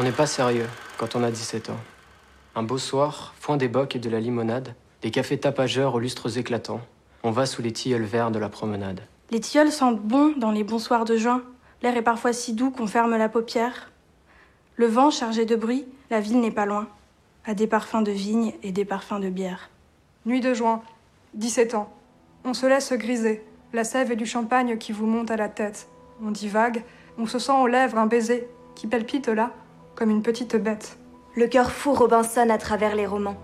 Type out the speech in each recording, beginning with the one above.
On n'est pas sérieux quand on a 17 ans. Un beau soir, foin des bocs et de la limonade, des cafés tapageurs aux lustres éclatants, on va sous les tilleuls verts de la promenade. Les tilleuls sentent bon dans les bons soirs de juin. L'air est parfois si doux qu'on ferme la paupière. Le vent chargé de bruit, la ville n'est pas loin, à des parfums de vigne et des parfums de bière. Nuit de juin, 17 ans. On se laisse griser, la sève et du champagne qui vous monte à la tête. On divague, on se sent aux lèvres un baiser qui palpite là, comme une petite bête. Le cœur fou Robinson à travers les romans,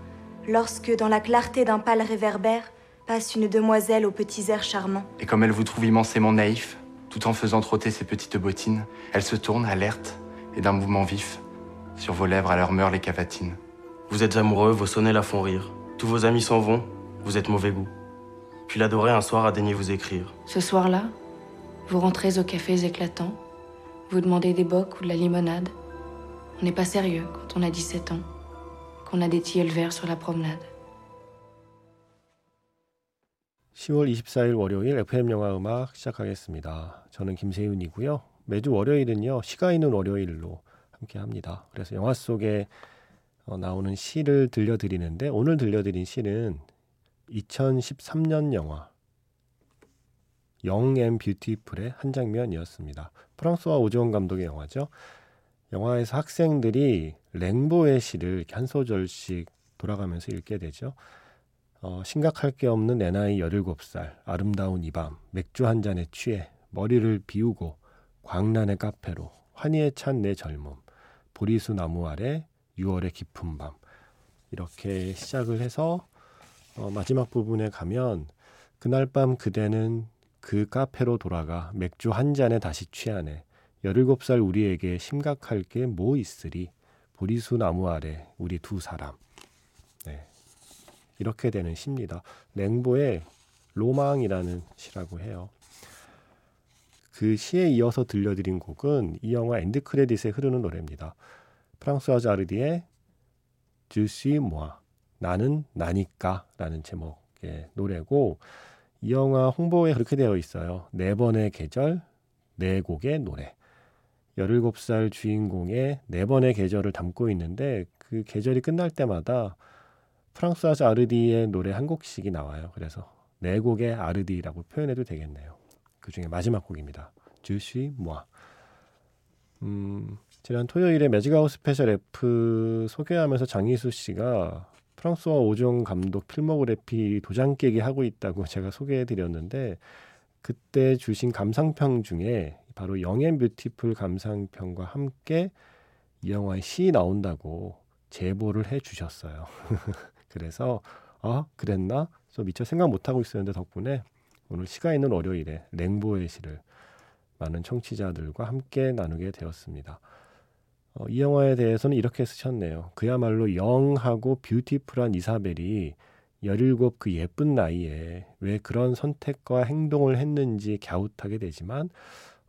lorsque, dans la clarté d'un pâle réverbère, passe une demoiselle aux petits airs charmants. Et comme elle vous trouve immensément naïf, tout en faisant trotter ses petites bottines, elle se tourne, alerte, et d'un mouvement vif, sur vos lèvres à leur meurent les cavatines. Vous êtes amoureux, vos sonnets la font rire. Tous vos amis s'en vont, vous êtes mauvais goût. Puis l'adorer un soir a daigné vous écrire. Ce soir-là, vous rentrez aux cafés éclatants, vous demandez des bocs ou de la limonade. On n'est pas sérieux quand on a 17 ans, qu'on a des tilleuls verts sur la promenade. 10월 24일 월요일 FM 영화 음악 시작하겠습니다. 저는 김세윤이고요. 매주 월요일은요, 시가 있는 월요일로 함께 합니다. 그래서 영화 속에 어, 나오는 시를 들려드리는데, 오늘 들려드린 시는 2013년 영화 영앤 뷰티풀의 한 장면이었습니다. 프랑스와 오지원 감독의 영화죠. 영화에서 학생들이 랭보의 시를 한 소절씩 돌아가면서 읽게 되죠. 어, 심각할 게 없는 내 나이 17살, 아름다운 이 밤, 맥주 한 잔에 취해, 머리를 비우고, 광란의 카페로, 환희에 찬 내 젊음, 보리수 나무 아래, 6월의 깊은 밤. 이렇게 시작을 해서, 어, 마지막 부분에 가면, 그날 밤 그대는 그 카페로 돌아가 맥주 한 잔에 다시 취하네. 17살 우리에게 심각할 게 뭐 있으리. 보리수 나무 아래 우리 두 사람. 네. 이렇게 되는 시입니다. 랭보의 로망이라는 시라고 해요. 그 시에 이어서 들려드린 곡은 이 영화 end credit에 흐르는 노래입니다. 프랑스와 자르디의 주시 모아 나는 나니까 라는 제목의 노래고 이 영화 홍보에 그렇게 되어 있어요. 네 번의 계절, 네 곡의 노래. 17살 주인공의 네 번의 계절을 담고 있는데 그 계절이 끝날 때마다 프랑스와 아르디의 노래 한 곡씩이 나와요. 그래서 네 곡의 아르디라고 표현해도 되겠네요. 그 중에 마지막 곡입니다. Je suis moi. 음, 지난 토요일에 매직아웃 special F 소개하면서 장희수 씨가 프랑스와 오종 감독 필모그래피 도장 깨기 하고 있다고 제가 소개해 드렸는데 그때 주신 감상평 중에 바로 Young and Beautiful 감상평과 함께 이 영화에 시 나온다고 제보를 해 주셨어요. 그래서 아 그랬나? 저 미처 생각 못 하고 있었는데 덕분에 오늘 시가 있는 월요일에 랭보의 시를 많은 청취자들과 함께 나누게 되었습니다. 어, 이 영화에 대해서는 이렇게 쓰셨네요. 그야말로 영하고 뷰티풀한 이사벨이 17그 예쁜 나이에 왜 그런 선택과 행동을 했는지 갸웃하게 되지만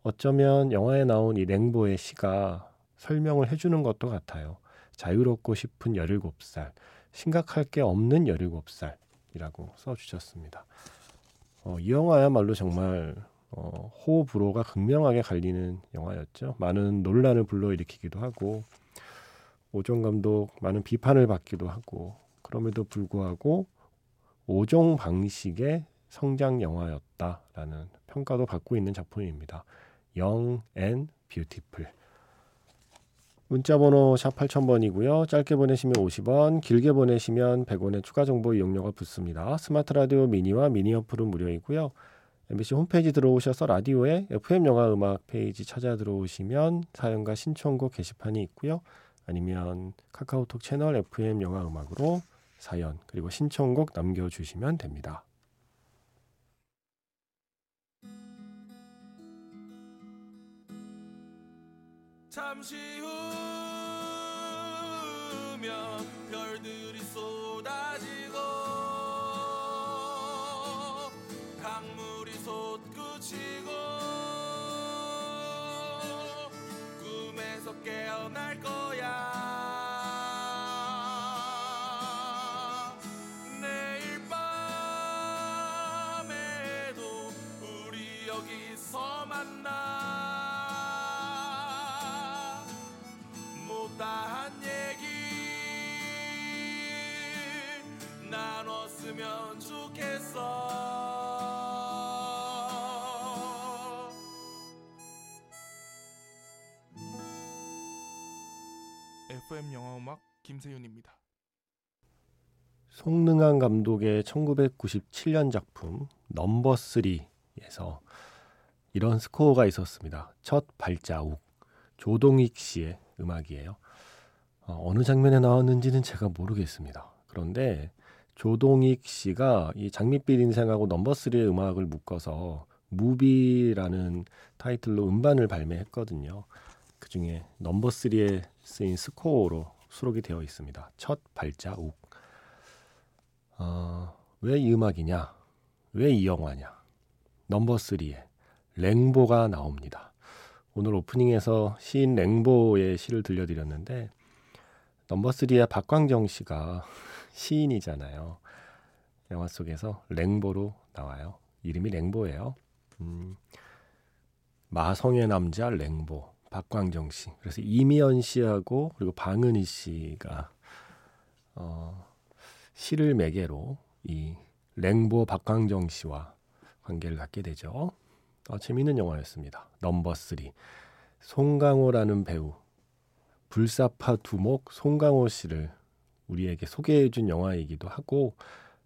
어쩌면 영화에 나온 이 랭보의 시가 설명을 해주는 것도 같아요. 자유롭고 싶은 17살, 심각할 게 없는 17살이라고 써주셨습니다. 어, 이 영화야말로 정말 어, 호불호가 극명하게 갈리는 영화였죠. 많은 논란을 불러일으키기도 하고 오종 감독 많은 비판을 받기도 하고 그럼에도 불구하고 오종 방식의 성장 영화였다라는 평가도 받고 있는 작품입니다. 영앤 뷰티풀. 문자 번호 샵 8000번이고요. 짧게 보내시면 50원, 길게 보내시면 100원의 추가 정보 이용료가 붙습니다. 스마트 라디오 미니와 미니 어플은 무료이고요. MBC 홈페이지 들어오셔서 라디오에 FM 영화 음악 페이지 찾아 들어오시면 사연과 신청곡 게시판이 있고요. 아니면 카카오톡 채널 FM 영화 음악으로 사연 그리고 신청곡 남겨주시면 됩니다. 잠시 후면 별들이 쏟아지고 FM 영화음악 김세윤입니다. 송능한 감독의 1997년 작품 넘버 3에서 이런 스코어가 있었습니다. 첫 발자국 조동익 씨의 음악이에요. 어, 어느 장면에 나왔는지는 제가 모르겠습니다. 그런데 조동익 씨가 이 장밋빛 인생하고 넘버 3의 음악을 묶어서 무비라는 타이틀로 음반을 발매했거든요. 그 중에 넘버 3에 쓰인 스코어로 수록이 되어 있습니다. 첫 발자국. 어, 왜 이 음악이냐? 왜 이 영화냐? 넘버 3에 랭보가 나옵니다. 오늘 오프닝에서 시인 랭보의 시를 들려드렸는데 넘버 3의 박광정 씨가 시인이잖아요. 영화 속에서 랭보로 나와요. 이름이 랭보예요. 음, 마성의 남자 랭보 박광정 씨. 그래서 이미연 씨하고 그리고 방은희 씨가 어, 시를 매개로 이 랭보 박광정 씨와 관계를 갖게 되죠. 어, 재미있는 영화였습니다. 넘버 3. 송강호라는 배우 불사파 두목 송강호 씨를 우리에게 소개해준 영화이기도 하고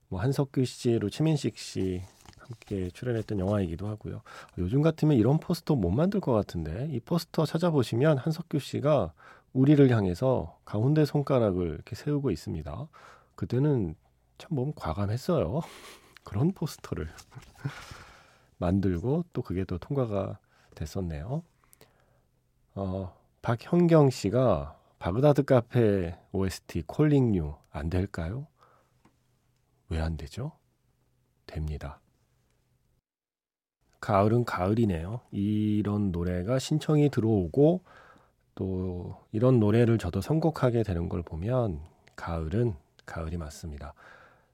뭐 한석규 씨랑 최민식 씨 함께 출연했던 영화이기도 하고요. 요즘 같으면 이런 포스터 못 만들 것 같은데 이 포스터 찾아보시면 한석규 씨가 우리를 향해서 가운데 손가락을 이렇게 세우고 있습니다. 그때는 참 뭐 과감했어요. 그런 포스터를 만들고 또 그게 또 통과가 됐었네요. 어, 박현경 씨가 바그다드 카페 OST Calling You 안 될까요? 왜 안 되죠? 됩니다. 가을은 가을이네요. 이런 노래가 신청이 들어오고 또 이런 노래를 저도 선곡하게 되는 걸 보면 가을은 가을이 맞습니다.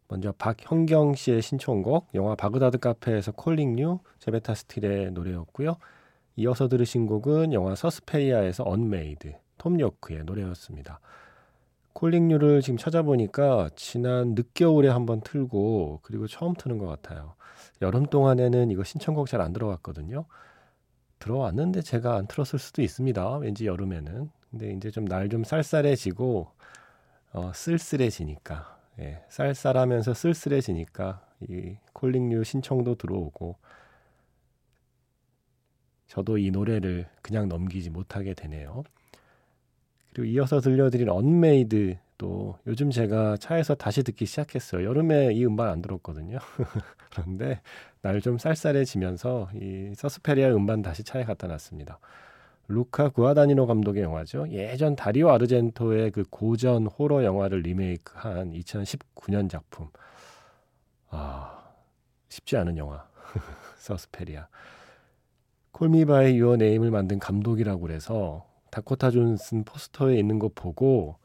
먼저 박현경 씨의 신청곡 영화 바그다드 카페에서 Calling You 제베타 스틸의 노래였고요. 이어서 들으신 곡은 영화 서스페리아에서 Unmade 톰 요크의 노래였습니다. 콜링 유를 지금 찾아보니까 지난 늦겨울에 한번 틀고 그리고 처음 트는 것 같아요. 여름 동안에는 이거 신청곡 잘 안 들어왔거든요. 들어왔는데 제가 안 틀었을 수도 있습니다. 왠지 여름에는. 근데 이제 좀 날 좀 쌀쌀해지고 어, 쓸쓸해지니까 예, 쌀쌀하면서 쓸쓸해지니까 이 콜링류 신청도 들어오고 저도 이 노래를 그냥 넘기지 못하게 되네요. 그리고 이어서 들려드린 Unmade 또 요즘 제가 차에서 다시 듣기 시작했어요. 여름에 이 음반 안 들었거든요. 그런데 날 좀 쌀쌀해지면서 이 서스페리아 음반 다시 차에 갖다 놨습니다. 루카 구아다니노 감독의 영화죠. 예전 다리오 아르젠토의 그 고전 호러 영화를 리메이크한 2019년 작품. 아, 쉽지 않은 영화. 서스페리아. Call Me by Your Name을 만든 감독이라고 그래서 다코타 존슨 포스터에 있는 거 보고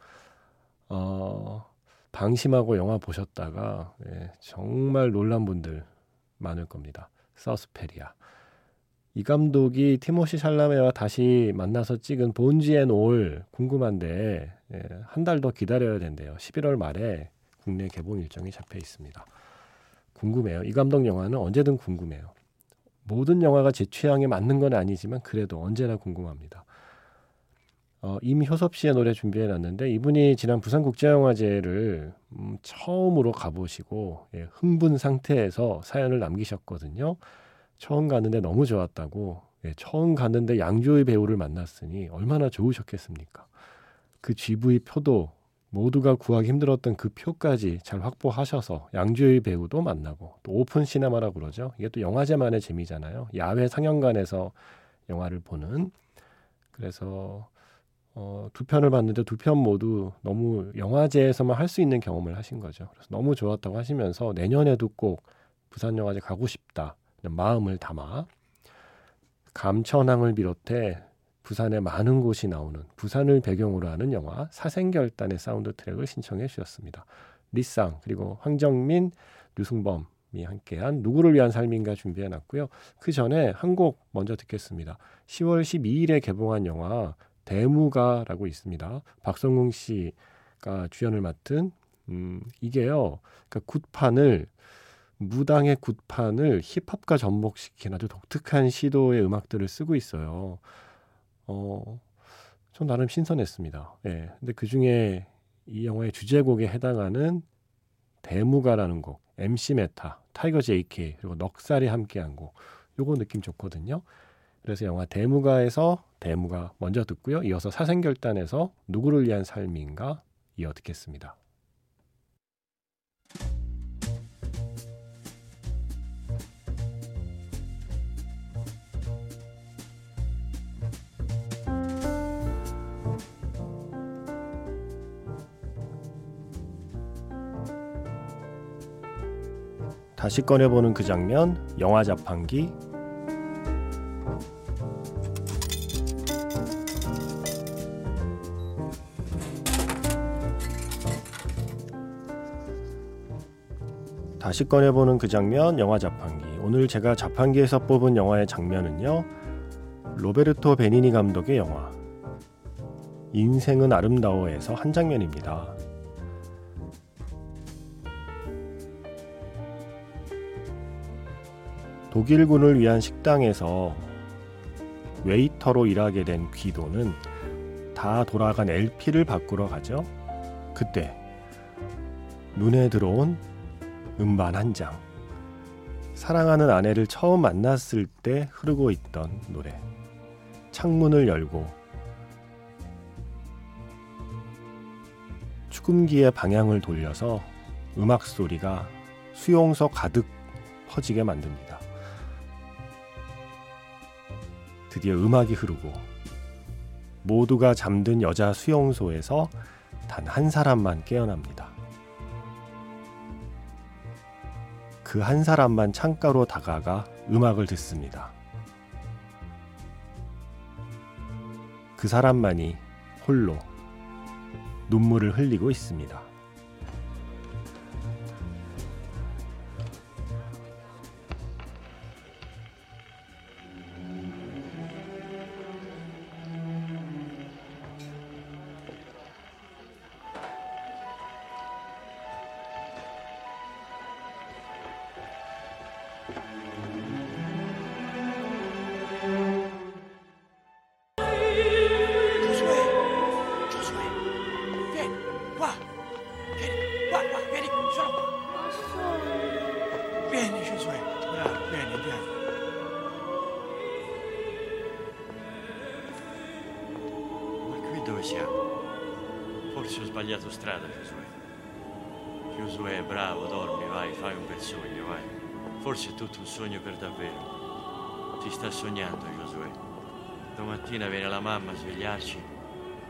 어, 방심하고 영화 보셨다가 예, 정말 놀란 분들 많을 겁니다. 서스페리아. 이 감독이 티모시 샬라메와 다시 만나서 찍은 Bones and All 궁금한데 예, 한달 더 기다려야 된대요. 11월 말에 국내 개봉 일정이 잡혀 있습니다. 궁금해요. 이 감독 영화는 언제든 궁금해요. 모든 영화가 제 취향에 맞는 건 아니지만 그래도 언제나 궁금합니다. 어, 임효섭 씨의 노래 준비해 놨는데 이분이 지난 부산국제영화제를 음, 처음으로 가보시고 예, 흥분 상태에서 사연을 남기셨거든요. 처음 갔는데 너무 좋았다고 예, 처음 갔는데 양조의 배우를 만났으니 얼마나 좋으셨겠습니까? 그 GV 표도 모두가 구하기 힘들었던 그 표까지 잘 확보하셔서 양조의 배우도 만나고 또 오픈 시네마라고 그러죠. 이게 또 영화제만의 재미잖아요. 야외 상영관에서 영화를 보는 그래서 어, 두 편을 봤는데 두 편 모두 너무 영화제에서만 할 수 있는 경험을 하신 거죠. 그래서 너무 좋았다고 하시면서 내년에도 꼭 부산 영화제 가고 싶다 마음을 담아 감천항을 비롯해 부산의 많은 곳이 나오는 부산을 배경으로 하는 영화 사생결단의 사운드 트랙을 신청해 주셨습니다. 리쌍 그리고 황정민, 류승범이 함께한 누구를 위한 삶인가 준비해 놨고요. 그 전에 한 곡 먼저 듣겠습니다. 10월 12일에 개봉한 영화 대무가라고 있습니다. 박성웅 씨가 주연을 맡은 음, 이게요. 그러니까 굿판을 무당의 굿판을 힙합과 접목시킨 아주 독특한 시도의 음악들을 쓰고 있어요. 어, 전 나름 신선했습니다. 예. 근데 그 중에 이 영화의 주제곡에 해당하는 대무가라는 곡, MC 메타, 타이거 JK, 그리고 넉살이 함께한 곡, 요거 느낌 좋거든요. 그래서 영화 대무가에서 대무가 먼저 듣고요. 이어서 사생결단에서 누구를 위한 삶인가 이어 듣겠습니다. 다시 꺼내보는 그 장면, 영화 자판기. 다시 꺼내보는 그 장면, 영화 자판기. 오늘 제가 자판기에서 뽑은 영화의 장면은요, 로베르토 베니니 감독의 영화, 인생은 아름다워에서 한 장면입니다. 독일군을 위한 식당에서 웨이터로 일하게 된 귀도는 다 돌아간 LP를 바꾸러 가죠. 그때 눈에 들어온 음반 한 장. 사랑하는 아내를 처음 만났을 때 흐르고 있던 노래. 창문을 열고 축음기의 방향을 돌려서 음악 소리가 수용소 가득 퍼지게 만듭니다. 드디어 음악이 흐르고 모두가 잠든 여자 수용소에서 단 한 사람만 깨어납니다. 그 한 사람만 창가로 다가가 음악을 듣습니다. 그 사람만이 홀로 눈물을 흘리고 있습니다. Sbagliato strada, Giosuè. Giosuè, bravo, dormi, vai, fai un bel sogno, vai. Forse è tutto un sogno per davvero. Ti sta sognando, Giosuè. Domattina viene la mamma a svegliarci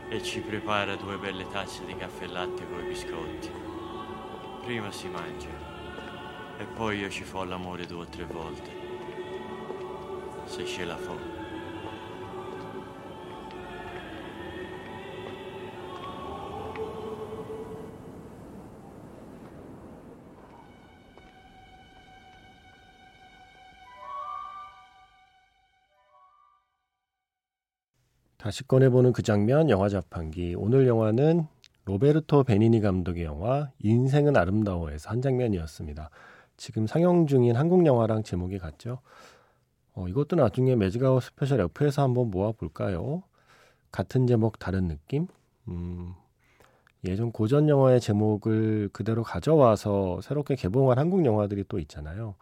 e ci prepara due belle tazze di caffè e latte con i biscotti. Prima si mangia e poi io ci fo l'amore due o tre volte. Se ce la fo. 다시 꺼내보는 그 장면 영화 자판기 오늘 영화는 로베르토 베니니 감독의 영화 인생은 아름다워에서 한 장면이었습니다. 지금 상영 중인 한국 영화랑 제목이 같죠? 어, 이것도 나중에 매직아워 스페셜 F에서 한번 모아볼까요? 같은 제목 다른 느낌? 음, 예전 고전 영화의 제목을 그대로 가져와서 새롭게 개봉한 한국 영화들이 또 있잖아요.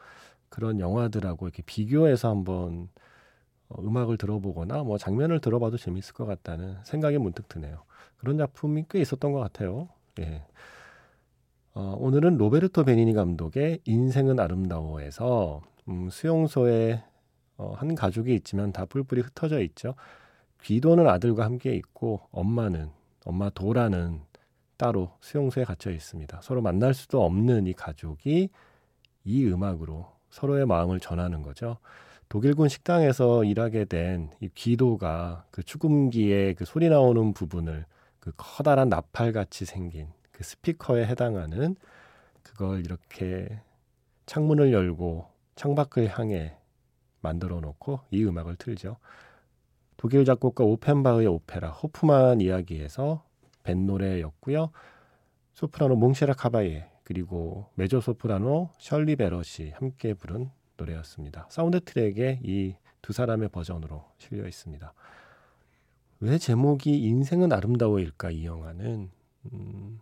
그런 영화들하고 이렇게 비교해서 한번 어, 음악을 들어보거나 뭐 장면을 들어봐도 재밌을 것 같다는 생각이 문득 드네요. 그런 작품이 꽤 있었던 것 같아요. 예. 어, 오늘은 로베르토 베니니 감독의 인생은 아름다워에서 음, 수용소에 어, 한 가족이 있지만 다 뿔뿔이 흩어져 있죠. 귀도는 아들과 함께 있고 엄마는 엄마 도라는 따로 수용소에 갇혀 있습니다. 서로 만날 수도 없는 이 가족이 이 음악으로 서로의 마음을 전하는 거죠. 독일군 식당에서 일하게 된이 귀도가 그 축음기에 그 소리 나오는 부분을 그 커다란 나팔 같이 생긴 그 스피커에 해당하는 그걸 이렇게 창문을 열고 창밖을 향해 만들어 놓고 이 음악을 틀죠. 독일 작곡가 오펜바흐의 오페라 호프만 이야기에서 밴 노래였고요. 소프라노 몽세라 카바예 그리고 메조 소프라노 셜리 베럿이 함께 부른 노래였습니다. 사운드 트랙에 이 두 사람의 버전으로 실려 있습니다. 왜 제목이 인생은 아름다워일까 이 영화는 음,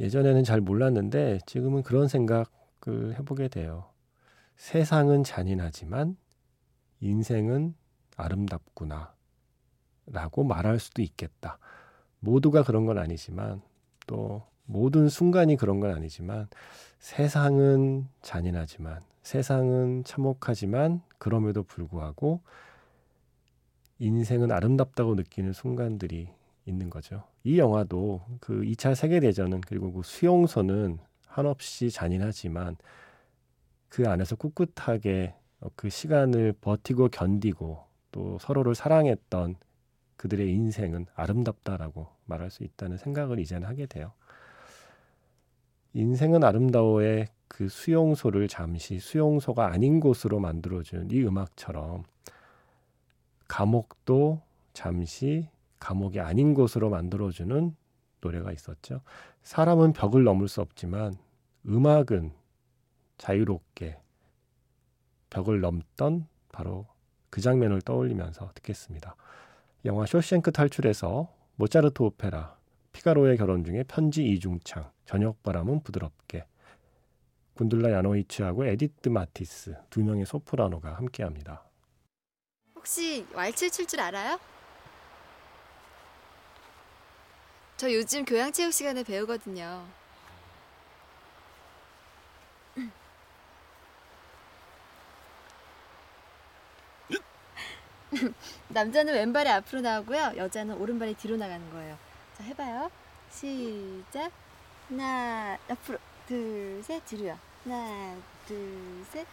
예전에는 잘 몰랐는데 지금은 그런 생각을 해보게 돼요. 세상은 잔인하지만 인생은 아름답구나 라고 말할 수도 있겠다. 모두가 그런 건 아니지만 또 모든 순간이 그런 건 아니지만 세상은 잔인하지만 세상은 참혹하지만 그럼에도 불구하고 인생은 아름답다고 느끼는 순간들이 있는 거죠. 이 영화도 그 2차 세계대전은 그리고 그 수용소는 한없이 잔인하지만 그 안에서 꿋꿋하게 그 시간을 버티고 견디고 또 서로를 사랑했던 그들의 인생은 아름답다라고 말할 수 있다는 생각을 이제는 하게 돼요. 인생은 아름다워의 그 수용소를 잠시 수용소가 아닌 곳으로 만들어준 이 음악처럼 감옥도 잠시 감옥이 아닌 곳으로 만들어주는 노래가 있었죠. 사람은 벽을 넘을 수 없지만 음악은 자유롭게 벽을 넘던 바로 그 장면을 떠올리면서 듣겠습니다. 영화 쇼생크 탈출에서 모차르트 오페라 피가로의 결혼 중에 편지 이중창 저녁바람은 부드럽게 군둘라 야노이츠하고 에디트 마티스 두 명의 소프라노가 함께합니다. 혹시 왈츠 출 줄 알아요? 저 요즘 교양 체육 시간에 배우거든요. 남자는 왼발이 앞으로 나오고요. 여자는 오른발이 뒤로 나가는 거예요. 자, 해봐요. 시작. 하나, 앞으로. 둘, 셋, 뒤로요. 하나, 둘, 셋.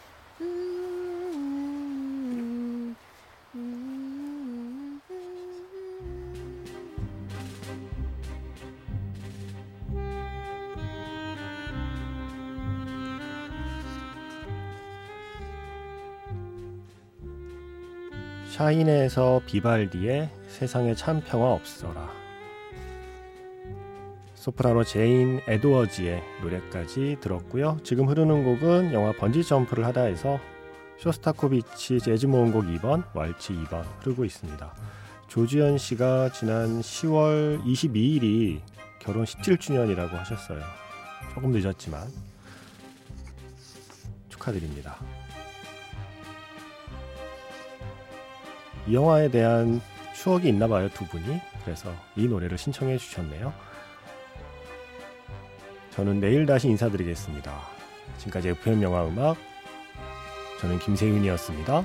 샤인에서 비발디의 세상에 참 평화 없어라. 소프라노 제인 에드워즈의 노래까지 들었고요. 지금 흐르는 곡은 영화 번지 점프를 하다에서 쇼스타코비치 재즈 모음곡 2번, 왈츠 2번 흐르고 있습니다. 조지현 씨가 지난 10월 22일이 결혼 17주년이라고 하셨어요. 조금 늦었지만 축하드립니다. 이 영화에 대한 추억이 있나 봐요, 두 분이. 그래서 이 노래를 신청해 주셨네요. 저는 내일 다시 인사드리겠습니다. 지금까지 FM 영화 음악 저는 김세윤이었습니다.